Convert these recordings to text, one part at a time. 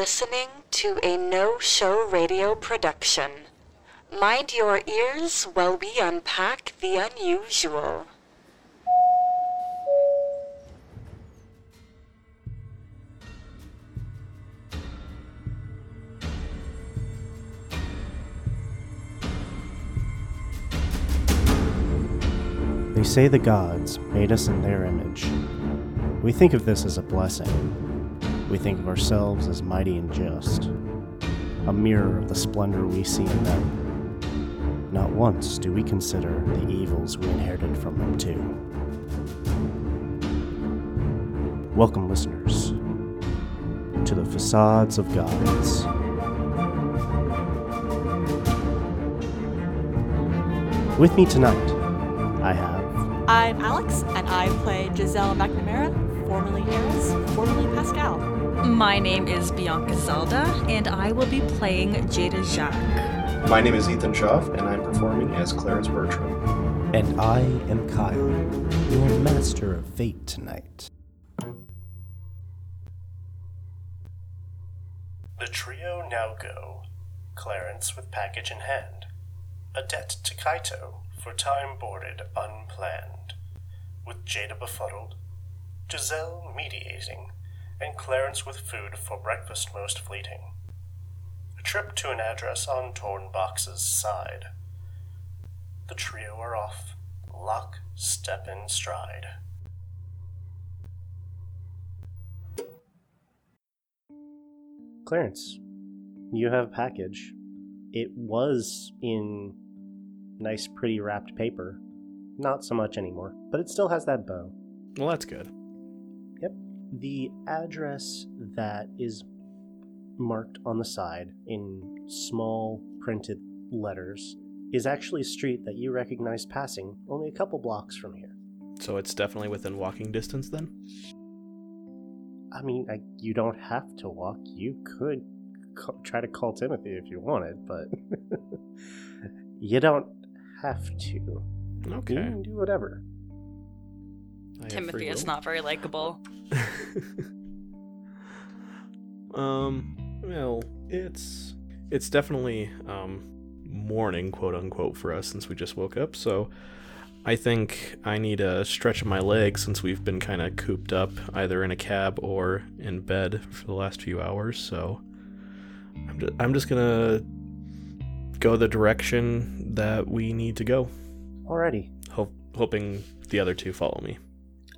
listening to a no show radio production. Mind your ears while we unpack the unusual. They say the gods made us in their image. We think of this as a blessing. We think of ourselves as mighty and just, a mirror of the splendor we see in them. Not once do we consider the evils we inherited from them, too. Welcome, listeners, to the Facades of Gods. With me tonight, I have I'm Alex, and I play Giselle McNamara, formerly Eris, formerly Pascal. My name is Bianca Zelda, and I will be playing Jada Jacques. My name is Ethan Schaff, and I'm performing as Clarence Bertram. And I am Kyle, your master of fate tonight. The trio now go. Clarence with package in hand. A debt to Kaito for time boarded unplanned. With Jada befuddled. Giselle mediating. And Clarence with food for breakfast most fleeting. A trip to an address on torn box's side. The trio are off. Lock, step and stride. Clarence, you have a package. It was in nice, pretty wrapped paper. Not so much anymore, but it still has that bow. Well, that's good. The address that is marked on the side in small printed letters is actually a street that you recognize passing only a couple blocks from here. So it's definitely within walking distance then? I mean, I, you don't have to walk. You could try to call Timothy if you wanted, but you don't have to. You Okay. can do whatever. I have Timothy free is not very likable. um, well, it's it's definitely um morning, quote unquote, for us since we just woke up. So I think I need a stretch of my legs since we've been kind of cooped up either in a cab or in bed for the last few hours. So I'm just, I'm just gonna go the direction that we need to go, Alrighty. ho- hoping the other two follow me.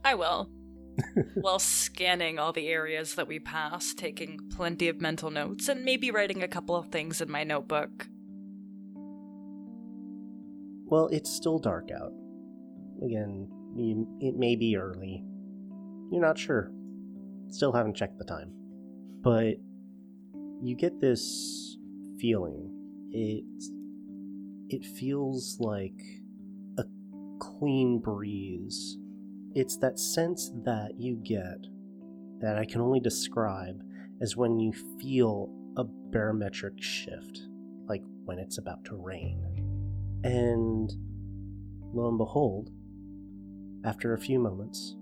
I will. While scanning all the areas that we pass, taking plenty of mental notes, and maybe writing a couple of things in my notebook. Well, it's still dark out. Again, it may be early. You're not sure. Still haven't checked the time. But you get this feeling. It it feels like a clean breeze. It's that sense that you get that I can only describe as when you feel a barometric shift, like when it's about to rain. And lo and behold, after a few moments,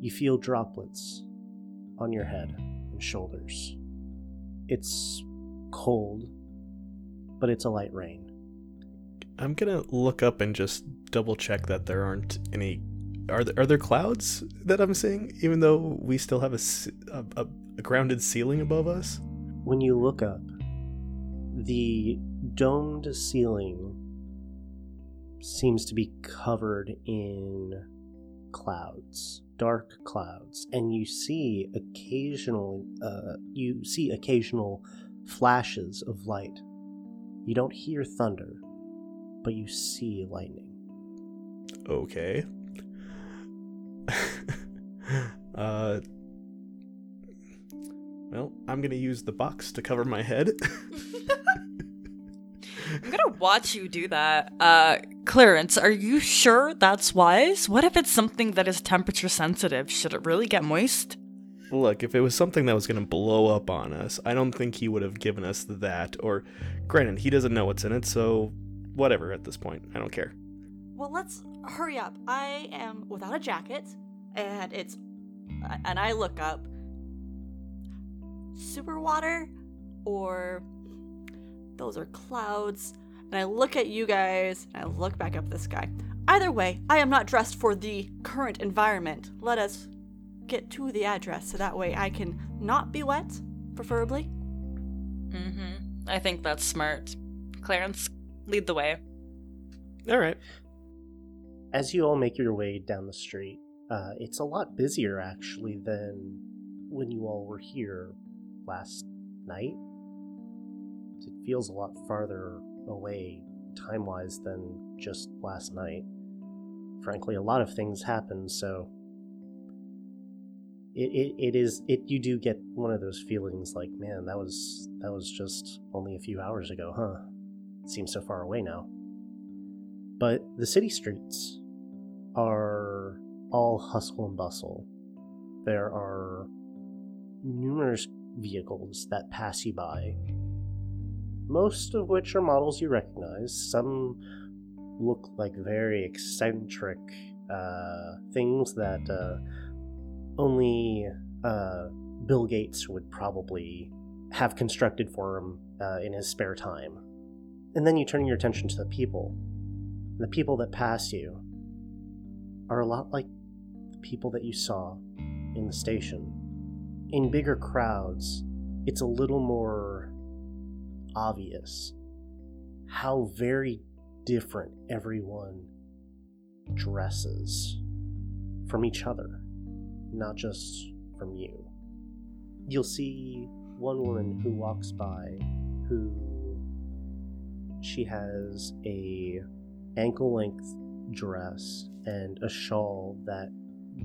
you feel droplets on your head and shoulders. It's cold, but it's a light rain. I'm gonna look up and just double check that there aren't any. Are there, are there clouds that I'm seeing? Even though we still have a a grounded ceiling above us. When you look up, the domed ceiling seems to be covered in clouds, dark clouds, and you see occasional uh, you see occasional flashes of light. You don't hear thunder, but you see lightning. Okay. uh. Well, I'm gonna use the box to cover my head. I'm gonna watch you do that. Uh, Clarence, are you sure that's wise? What if it's something that is temperature sensitive? Should it really get moist? Look, if it was something that was gonna blow up on us, I don't think he would have given us that. Or, granted, he doesn't know what's in it, so whatever at this point. I don't care. Well, let's hurry up. I am without a jacket, and it's. And I look up. super water or those are clouds. And I look at you guys and I look back up the sky. Either way, I am not dressed for the current environment. Let us get to the address so that way I can not be wet, preferably. Mm-hmm. I think that's smart. Clarence, lead the way. All right. As you all make your way down the street, uh, it's a lot busier actually than when you all were here last night. It feels a lot farther away time wise than just last night. Frankly, a lot of things happen, so it, it, it is it you do get one of those feelings like, man, that was that was just only a few hours ago, huh? It seems so far away now. But the city streets are all hustle and bustle. There are numerous vehicles that pass you by, most of which are models you recognize. Some look like very eccentric uh, things that uh, only uh, Bill Gates would probably have constructed for him uh, in his spare time. And then you turn your attention to the people. The people that pass you are a lot like people that you saw in the station. In bigger crowds, it's a little more obvious how very different everyone dresses from each other, not just from you. You'll see one woman who walks by who she has a ankle length dress and a shawl that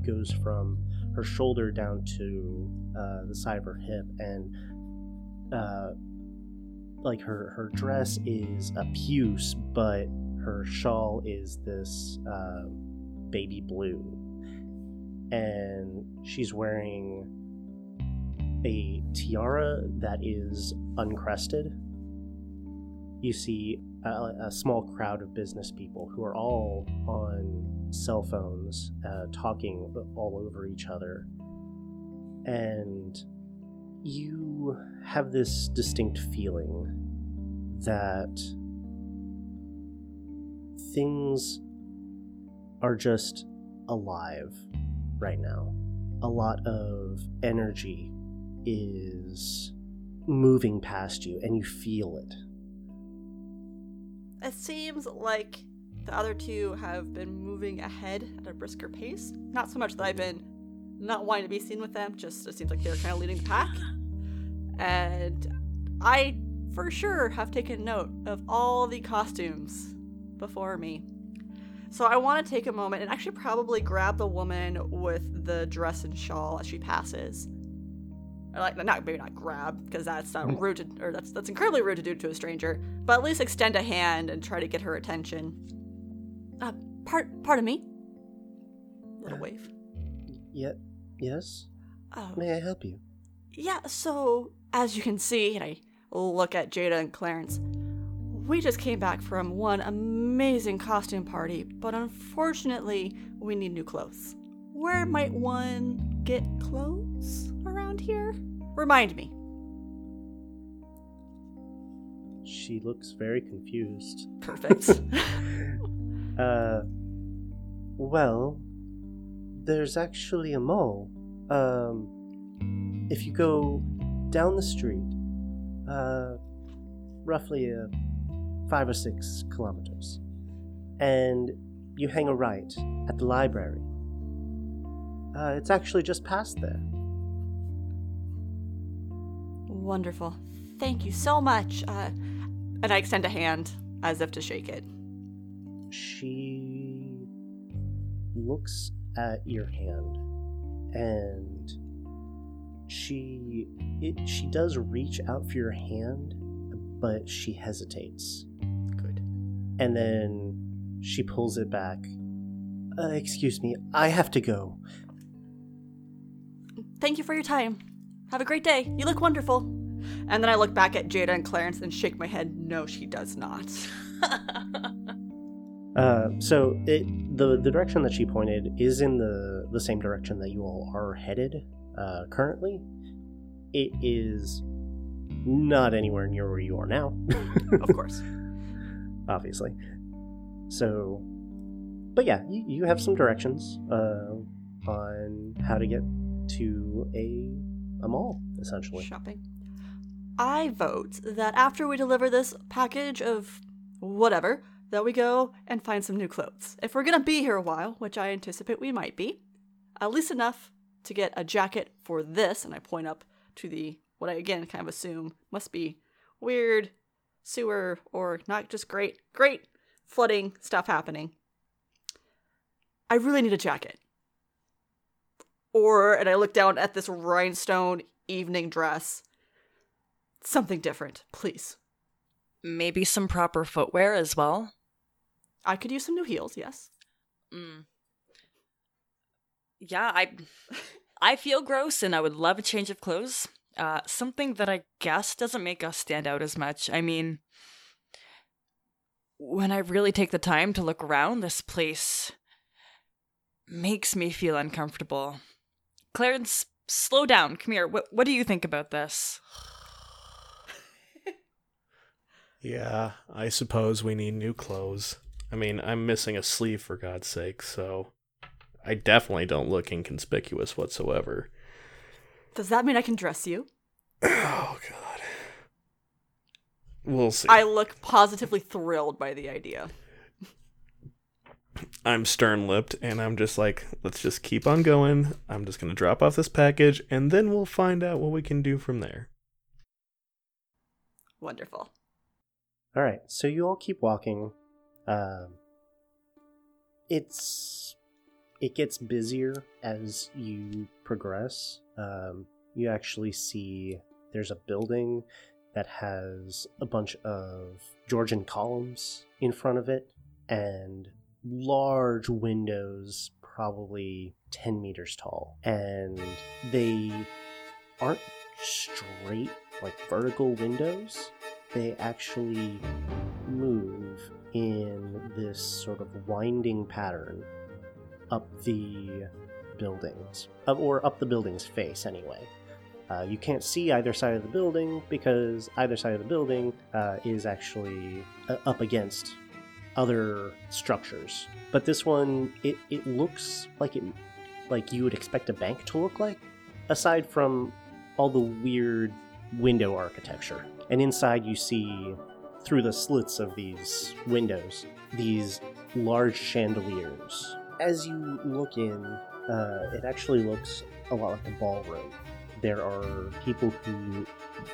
goes from her shoulder down to uh, the side of her hip and uh, like her her dress is a puce but her shawl is this uh, baby blue. And she's wearing a tiara that is uncrested you see a, a, small crowd of business people who are all on cell phones, uh, talking all over each other. And you have this distinct feeling that things are just alive right now. A lot of energy is moving past you, and you feel it it seems like the other two have been moving ahead at a brisker pace. Not so much that I've been not wanting to be seen with them, just it seems like they're kind of leading the pack. And I, for sure, have taken note of all the costumes before me. So I want to take a moment and actually probably grab the woman with the dress and shawl as she passes like not maybe not grab because that's not mm. rude to, or that's that's incredibly rude to do to a stranger but at least extend a hand and try to get her attention. Uh part pardon me? Little wave. Yeah yes? Oh. May i help you? Yeah so as you can see and i look at jada and clarence we just came back from one amazing costume party but unfortunately we need new clothes. Where might one get clothes around here? Remind me. She looks very confused. Perfect. uh, well, there's actually a mall. Um, if you go down the street, uh, roughly uh, five or six kilometers, and you hang a right at the library, uh, it's actually just past there. Wonderful. Thank you so much. Uh, and I extend a hand as if to shake it. She looks at your hand and she it, she does reach out for your hand but she hesitates good and then she pulls it back uh, excuse me i have to go Thank you for your time. Have a great day. You look wonderful. And then I look back at Jada and Clarence and shake my head. No, she does not. uh, so it, the the direction that she pointed is in the the same direction that you all are headed uh, currently. it is not anywhere near where you are now, Of course. obviously. So, but yeah, you, you have some directions uh, on how to get to a a mall, essentially. Shopping. I vote that after we deliver this package of whatever, that we go and find some new clothes. If we're gonna be here a while, which I anticipate we might be, at least enough to get a jacket for this, and I point up to the what I again kind of assume must be weird sewer or not just great, great flooding stuff happening. I really need a jacket. Or, and I look down at this rhinestone evening dress. Something different, please. Maybe some proper footwear as well. I could use some new heels, yes. Mm. Yeah, I I feel gross and I would love a change of clothes. Uh, something that I guess doesn't make us stand out as much. I mean, when I really take the time to look around, this place makes me feel uncomfortable. Clarence, slow down. Come here. What what do you think about this? Yeah, I suppose we need new clothes. I mean, I'm missing a sleeve for God's sake, so I definitely don't look inconspicuous whatsoever. Does that mean I can dress you? Oh god. We'll see. I look positively thrilled by the idea. I'm stern lipped and I'm just like, let's just keep on going. I'm just gonna drop off this package and then we'll find out what we can do from there. Wonderful. All right, so you all keep walking. Um, it's it gets busier as you progress. Um, you actually see there's a building that has a bunch of Georgian columns in front of it and large windows, probably 10 meters tall. And they aren't straight, like vertical windows they actually move in this sort of winding pattern up the buildings, or up the building's face anyway. Uh, you can't see either side of the building because either side of the building uh, is actually uh, up against other structures. But this one, it, it looks like it like you would expect a bank to look like, aside from all the weird window architecture. And inside, you see through the slits of these windows these large chandeliers. As you look in, uh, it actually looks a lot like a ballroom. There are people who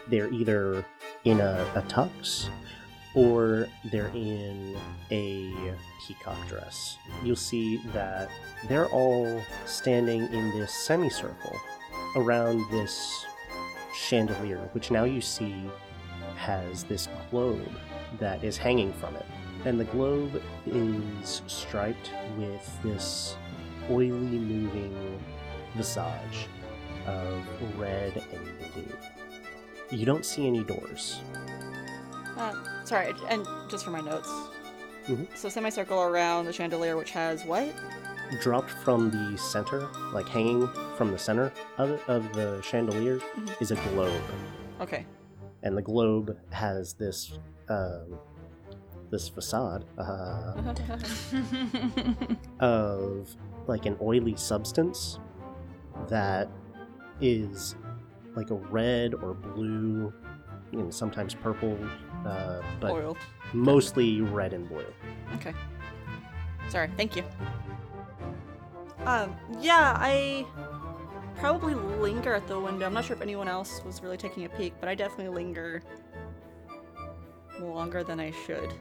they're either in a, a tux or they're in a peacock dress. You'll see that they're all standing in this semicircle around this chandelier, which now you see has this globe that is hanging from it. And the globe is striped with this oily moving visage of red and blue. You don't see any doors. Sorry, and just for my notes. Mhm. So semicircle around the chandelier, which has what? Dropped from the center, like hanging from the center of it, of the chandelier, Mhm. is a globe. Okay. and the globe has this um, this facade uh, of like an oily substance that is like a red or blue and sometimes purple uh, but Oil. mostly red and blue Okay. Sorry. Thank you. Um. Yeah, I probably linger at the window. I'm not sure if anyone else was really taking a peek, but I definitely linger longer than I should.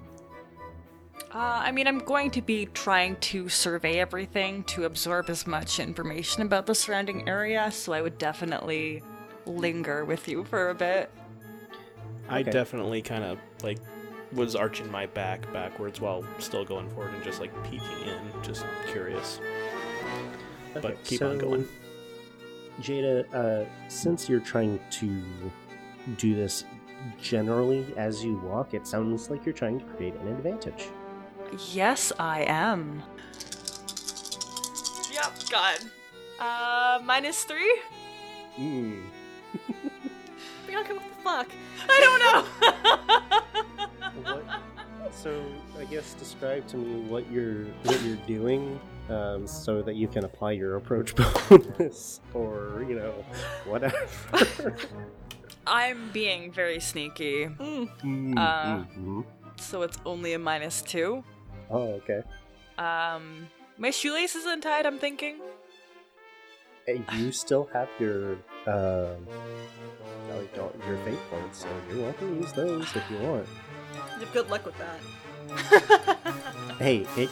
Uh, I mean, I'm going to be trying to survey everything to absorb as much information about the surrounding area, so I would definitely linger with you for a bit. I Okay. definitely kind of like was arching my back backwards while still going forward and just like peeking in, just curious. Okay, But keep on going. jada uh, since you're trying to do this generally as you walk it sounds like you're trying to create an advantage Yes, I am. Yep, God. Uh, minus three? Mm. Bianca, what the fuck? I don't know. What, so I guess describe to me what you're what you're doing, um, so that you can apply your approach bonus, or you know, whatever. I'm being very sneaky, Mm. Uh, Mhm. so it's only a minus two. Oh, okay. Um, my shoelace is untied. I'm thinking. Hey, you still have your um, like, your your fate points, so you're welcome to use those if you want. Good luck with that. Hey, it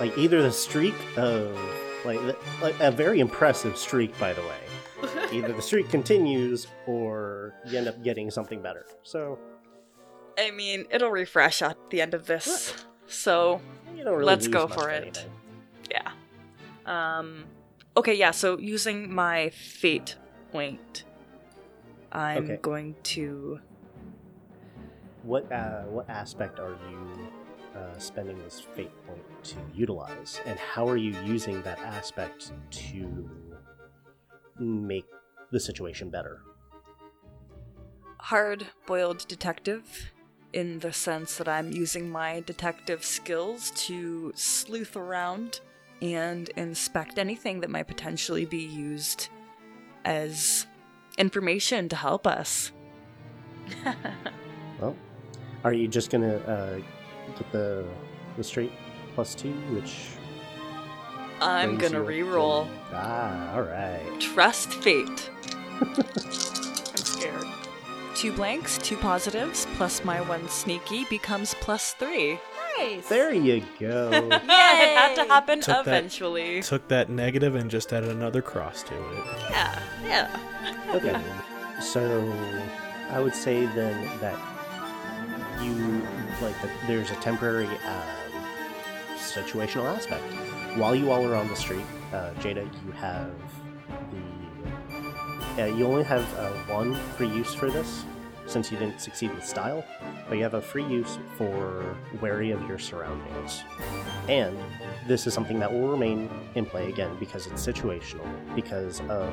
like either the streak of like like a very impressive streak, by the way. Either the streak continues or you end up getting something better. So I mean, it'll refresh at the end of this. So really Let's go for it. anything. yeah. Um. Okay. Yeah. So using my fate point, I'm Okay. going to. What uh, what aspect are you uh, spending this fate point to utilize, and how are you using that aspect to make the situation better? hard boiled detective in the sense that I'm using my detective skills to sleuth around and inspect anything that might potentially be used as information to help us. Well, are you just gonna uh, get the the straight plus two, which I'm gonna re-roll. Ah, all right. Trust fate. I'm scared. Two blanks, two positives, plus my one sneaky becomes plus three. Nice. There you go. Yeah, it had to happen Took that- eventually. Took that negative and just added another cross to it. Yeah, yeah. okay, so I would say then that you like that. There's a temporary um, situational aspect. While you all are on the street, uh, Jada, you have the. Uh, you only have uh, one free use for this, since you didn't succeed with style, but you have a free use for wary of your surroundings. And this is something that will remain in play again because it's situational, because of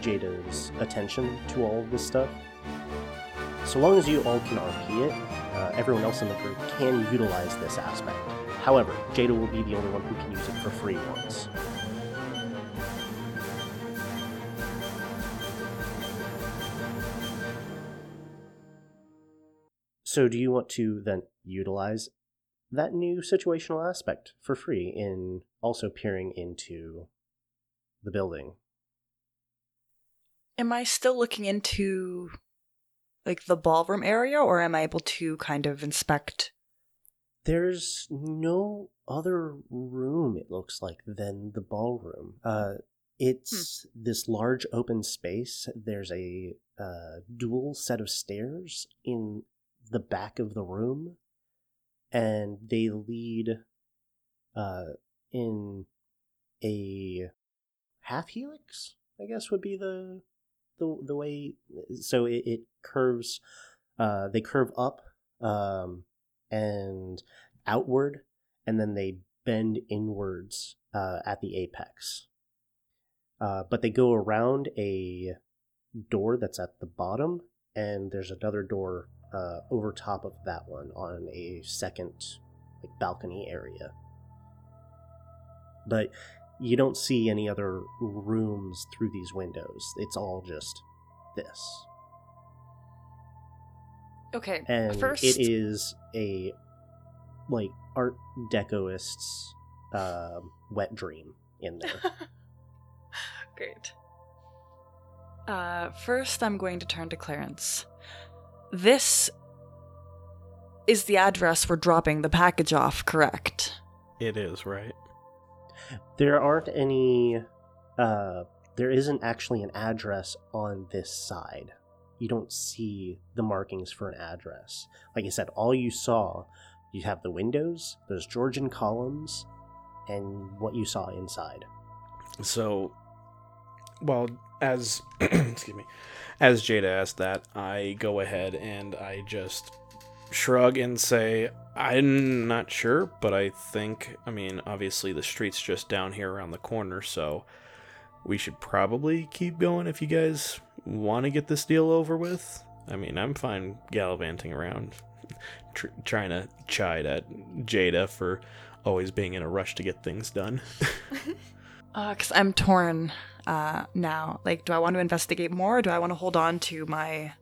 Jada's attention to all of this stuff. So long as you all can RP it, uh, everyone else in the group can utilize this aspect. However, Jada will be the only one who can use it for free once. So, do you want to then utilize that new situational aspect for free in also peering into the building? Am I still looking into like the ballroom area or am I able to kind of inspect There's no other room, it looks like, than the ballroom. Uh, it's this large open space. There's a uh, dual set of stairs in the back of the room, and they lead uh, in a half helix. I guess would be the the the way. So it, it curves. Uh, they curve up. Um, and outward, and then they bend inwards uh, at the apex. Uh, but they go around a door that's at the bottom, and there's another door uh, over top of that one on a second like balcony area. But you don't see any other rooms through these windows. It's all just this Okay, and first it is a like art decoist's um, wet dream in there. Great. Uh, first, I'm going to turn to Clarence. This is the address we're dropping the package off, correct? It is, right? there aren't any. Uh, there isn't actually an address on this side. You don't see the markings for an address. Like I said, all you saw, you have the windows, those Georgian columns, and what you saw inside. So, well, as excuse me, as Jada asked that, I go ahead and I just shrug and say, "I'm not sure, but I think, I mean, obviously the street's just down here around the corner, so we should probably keep going if you guys want to get this deal over with, I mean, I'm fine gallivanting around, tr- trying to chide at Jada for always being in a rush to get things done. Because I'm torn uh, now. Like, do I want to investigate more? Or do I want to hold on to my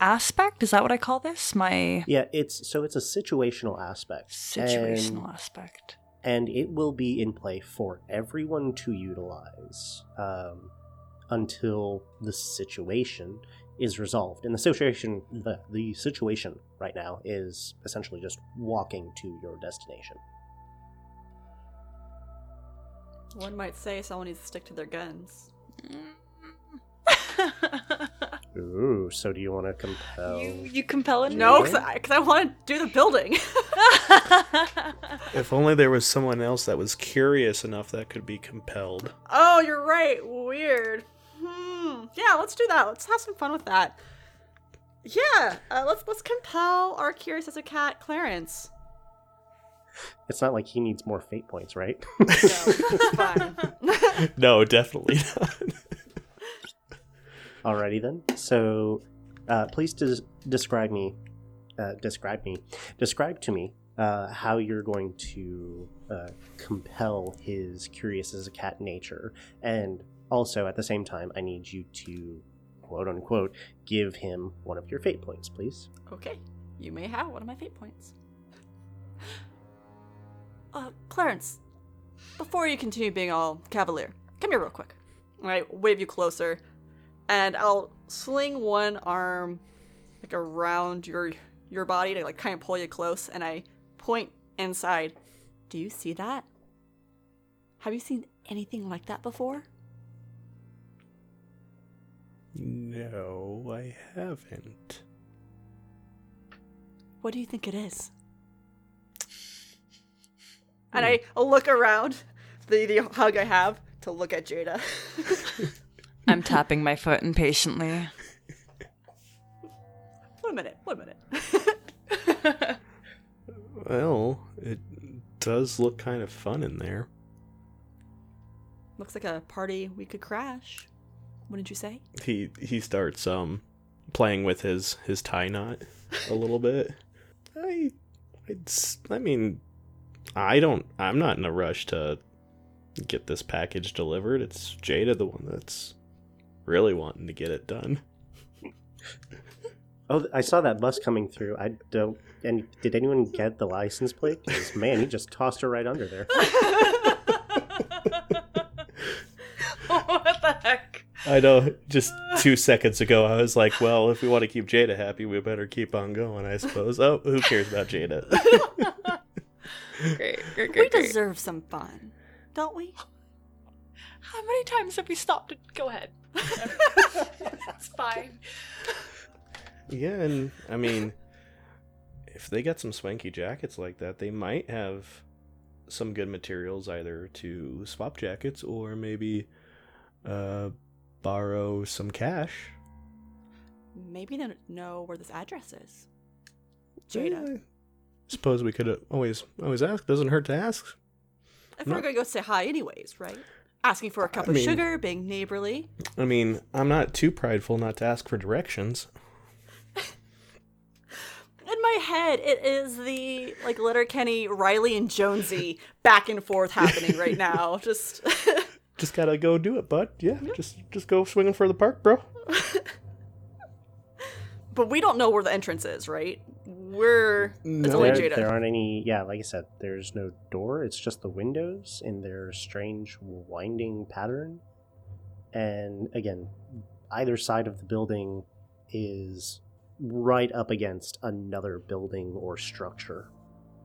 aspect? Is that what I call this? My Yeah, it's so it's a situational aspect. situational And, aspect. and it will be in play for everyone to utilize um, until the situation is resolved. And the situation the, the situation right now is essentially just walking to your destination. One might say someone needs to stick to their guns. Ooh, so do you want to compel you you it? No, me? because I, 'cause I want to do the building. if only there was someone else that was curious enough that could be compelled. oh, you're right. Weird. Hmm. Yeah, let's do that. Let's have some fun with that. Yeah, uh, let's let's compel our curious as a cat, Clarence. It's not like he needs more fate points, right? No, fine. No, definitely not. Alrighty then. So, uh, please des- describe me. Uh, describe me. Describe to me uh, how you're going to uh, compel his curious as a cat nature, and also at the same time, I need you to quote unquote give him one of your fate points, please. Okay, you may have one of my fate points. Uh, Clarence, before you continue being all cavalier, come here real quick. All right, wave you closer, and I'll sling one arm like around your your body to like kind of pull you close, and I point inside. Do you see that? Have you seen anything like that before? no, I haven't. What do you think it is? And I look around the, the hug I have to look at Jada. I'm tapping my foot impatiently. one minute, one minute. Well, it does look kind of fun in there. Looks like a party we could crash. Wouldn't you say? He he starts um playing with his his tie knot a little bit. I it's I mean I don't I'm not in a rush to get this package delivered. It's Jada the one that's really wanting to get it done. Oh, I saw that bus coming through. I don't. And did anyone get the license plate? Because man, he just tossed her right under there. what the heck? I know just 2 seconds ago I was like, well, if we want to keep Jada happy, we better keep on going, I suppose. Oh, who cares about Jada? Great, great, We great, great. deserve some fun, don't we? How many times have we stopped? To... Go ahead. it's fine. Yeah, and I mean, if they got some swanky jackets like that, they might have some good materials either to swap jackets or maybe uh, borrow some cash. Maybe they don't know where this address is. Jada. Yeah, suppose we could always always ask. Doesn't hurt to ask. If we're gonna go say hi anyways, right? Asking for a cup I of mean- sugar, being neighborly. I mean, I'm not too prideful not to ask for directions. In my head, it is the like Letterkenny, Reilly, and Jonesy back and forth happening right now. Just Just gotta go do it, bud. Yeah, just just go swinging for the park, bro. But we don't know where the entrance is, right? We're No. there, Jada. there aren't any. Yeah, like I said, there's no door. It's just the windows in their strange winding pattern. And again, either side of the building is right up against another building or structure.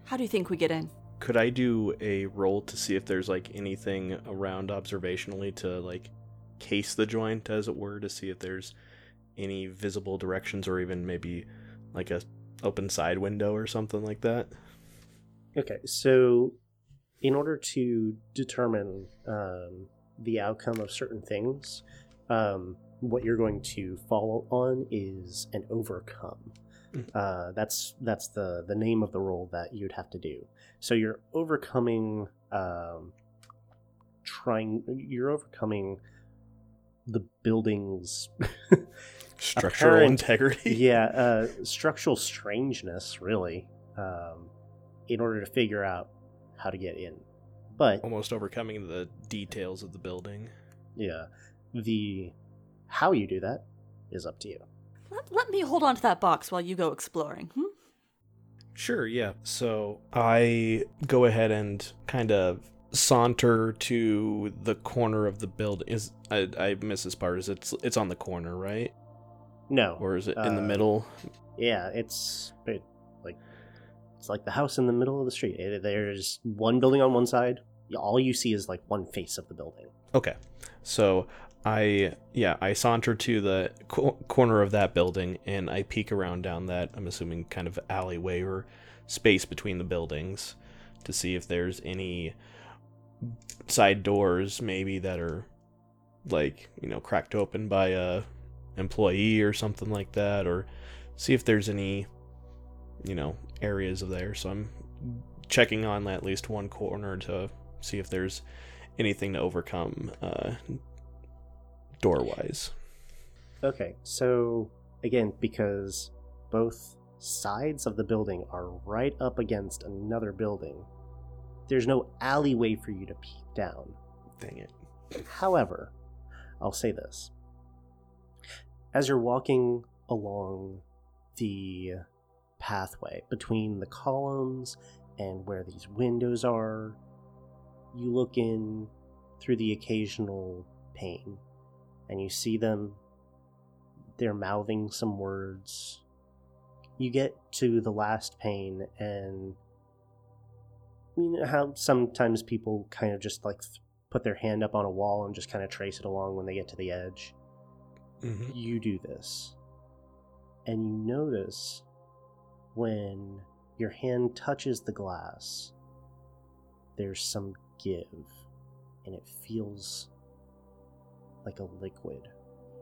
How do you think we get in? Could I do a roll to see if there's like anything around observationally to like case the joint, as it were, to see if there's any visible directions or even maybe like a open side window or something like that? Okay, so in order to determine um, the outcome of certain things, um, what you're going to follow on is an overcome. Mm. Uh, that's that's the the name of the role that you'd have to do. So you're overcoming, um, trying. You're overcoming the building's Structural Apparent- integrity. yeah uh, structural strangeness, really, um, in order to figure out how to get in. But Almost overcoming the details of the building. yeah, the how you do that is up to you. Let, let me hold on to that box while you go exploring. Hmm? Sure, yeah. So I go ahead and kind of saunter to the corner of the building. Is I, I miss this part. Is it's it's on the corner, right? No, Or is it in the Uh, middle? Yeah, it's it, like it's like the house in the middle of the street. It- there's one building on one side. All you see is like one face of the building. Okay. So I yeah, I saunter to the co- corner of that building and I peek around down that I'm assuming kind of alleyway or space between the buildings to see if there's any side doors maybe that are like, you know, cracked open by a employee or something like that or see if there's any you know, areas of there. So I'm checking on at least one corner to see if there's anything to overcome uh, door wise. Okay, so again, because both sides of the building are right up against another building, there's no alleyway for you to peek down. Dang it. However, I'll say this. As you're walking along the pathway between the columns and where these windows are, you look in through the occasional pane and you see them. They're mouthing some words. You get to the last pane and you know how sometimes people kind of just like put their hand up on a wall and just kind of trace it along when they get to the edge. Mm-hmm. You do this. And you notice when your hand touches the glass, there's some give, and it feels like a liquid.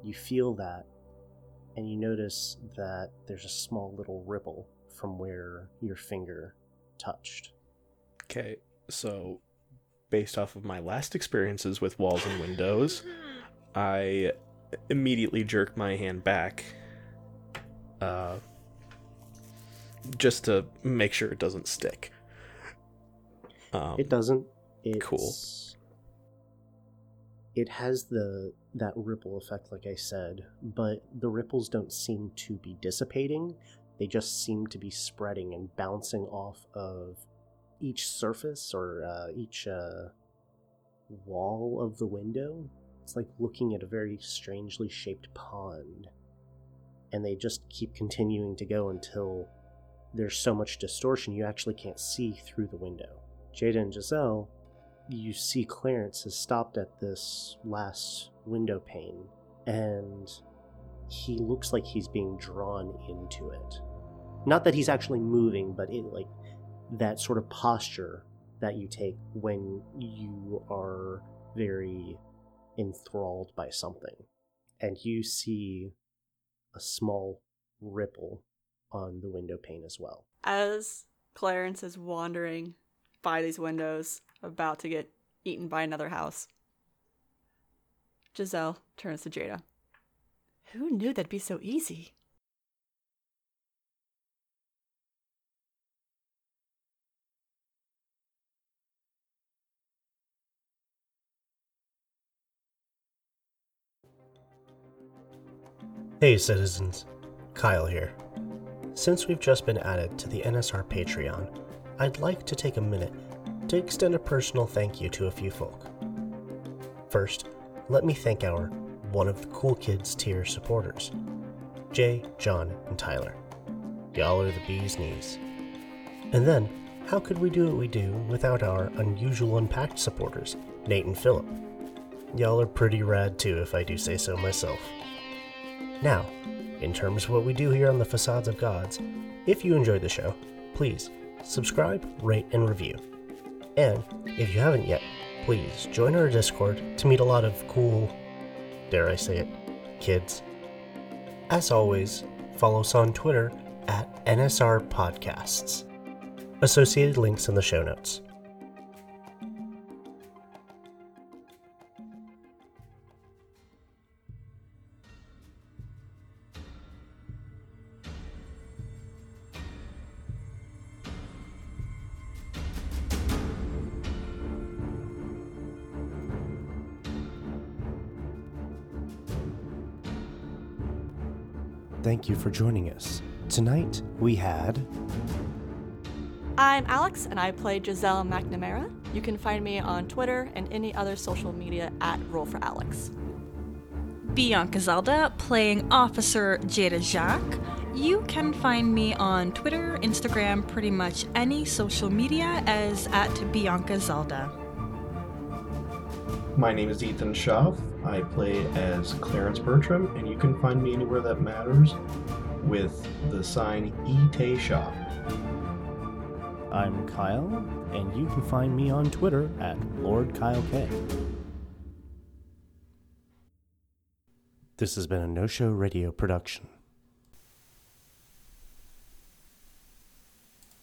You feel that, and you notice that there's a small little ripple from where your finger touched. Okay, so based off of my last experiences with walls and windows, I immediately jerk my hand back. Uh, just to make sure it doesn't stick. Um, It doesn't. It's, Cool. It has the that ripple effect, like I said, but the ripples don't seem to be dissipating. They just seem to be spreading and bouncing off of each surface or uh, each uh, wall of the window. It's like looking at a very strangely shaped pond, and they just keep continuing to go until there's so much distortion you actually can't see through the window. Jada and Giselle, you see Clarence has stopped at this last window pane, and he looks like he's being drawn into it. Not that he's actually moving, but it like that sort of posture that you take when you are very enthralled by something. And you see a small ripple on the window pane as well. As Clarence is wandering by these windows, about to get eaten by another house, Giselle turns to Jada. Who knew that'd be so easy? Hey citizens, Kyle here. Since we've just been added to the NSR Patreon, I'd like to take a minute to extend a personal thank you to a few folk. First, let me thank our One of the Cool Kids tier supporters Jay, John, and Tyler. Y'all are the bee's knees. And then, how could we do what we do without our unusual unpacked supporters, Nate and Philip? Y'all are pretty rad too, if I do say so myself. Now, in terms of what we do here on the Facades of Gods, if you enjoyed the show, please subscribe, rate, and review. And if you haven't yet, please join our Discord to meet a lot of cool, dare I say it, kids. As always, follow us on Twitter at NSR Podcasts. Associated links in the show notes. Thank you for joining us. Tonight we had I'm Alex, and I play Giselle McNamara. You can find me on Twitter and any other social media at Roll for Alex. Bianca Zelda playing Officer Jada Jacques. You can find me on Twitter, Instagram, pretty much any social media as at Bianca Zelda. My name is Ethan Schaff. I play as Clarence Bertram, and you can find me anywhere that matters with the sign E. Shaw. I'm Kyle, and you can find me on Twitter at Lord Kyle K. This has been a No Show Radio production.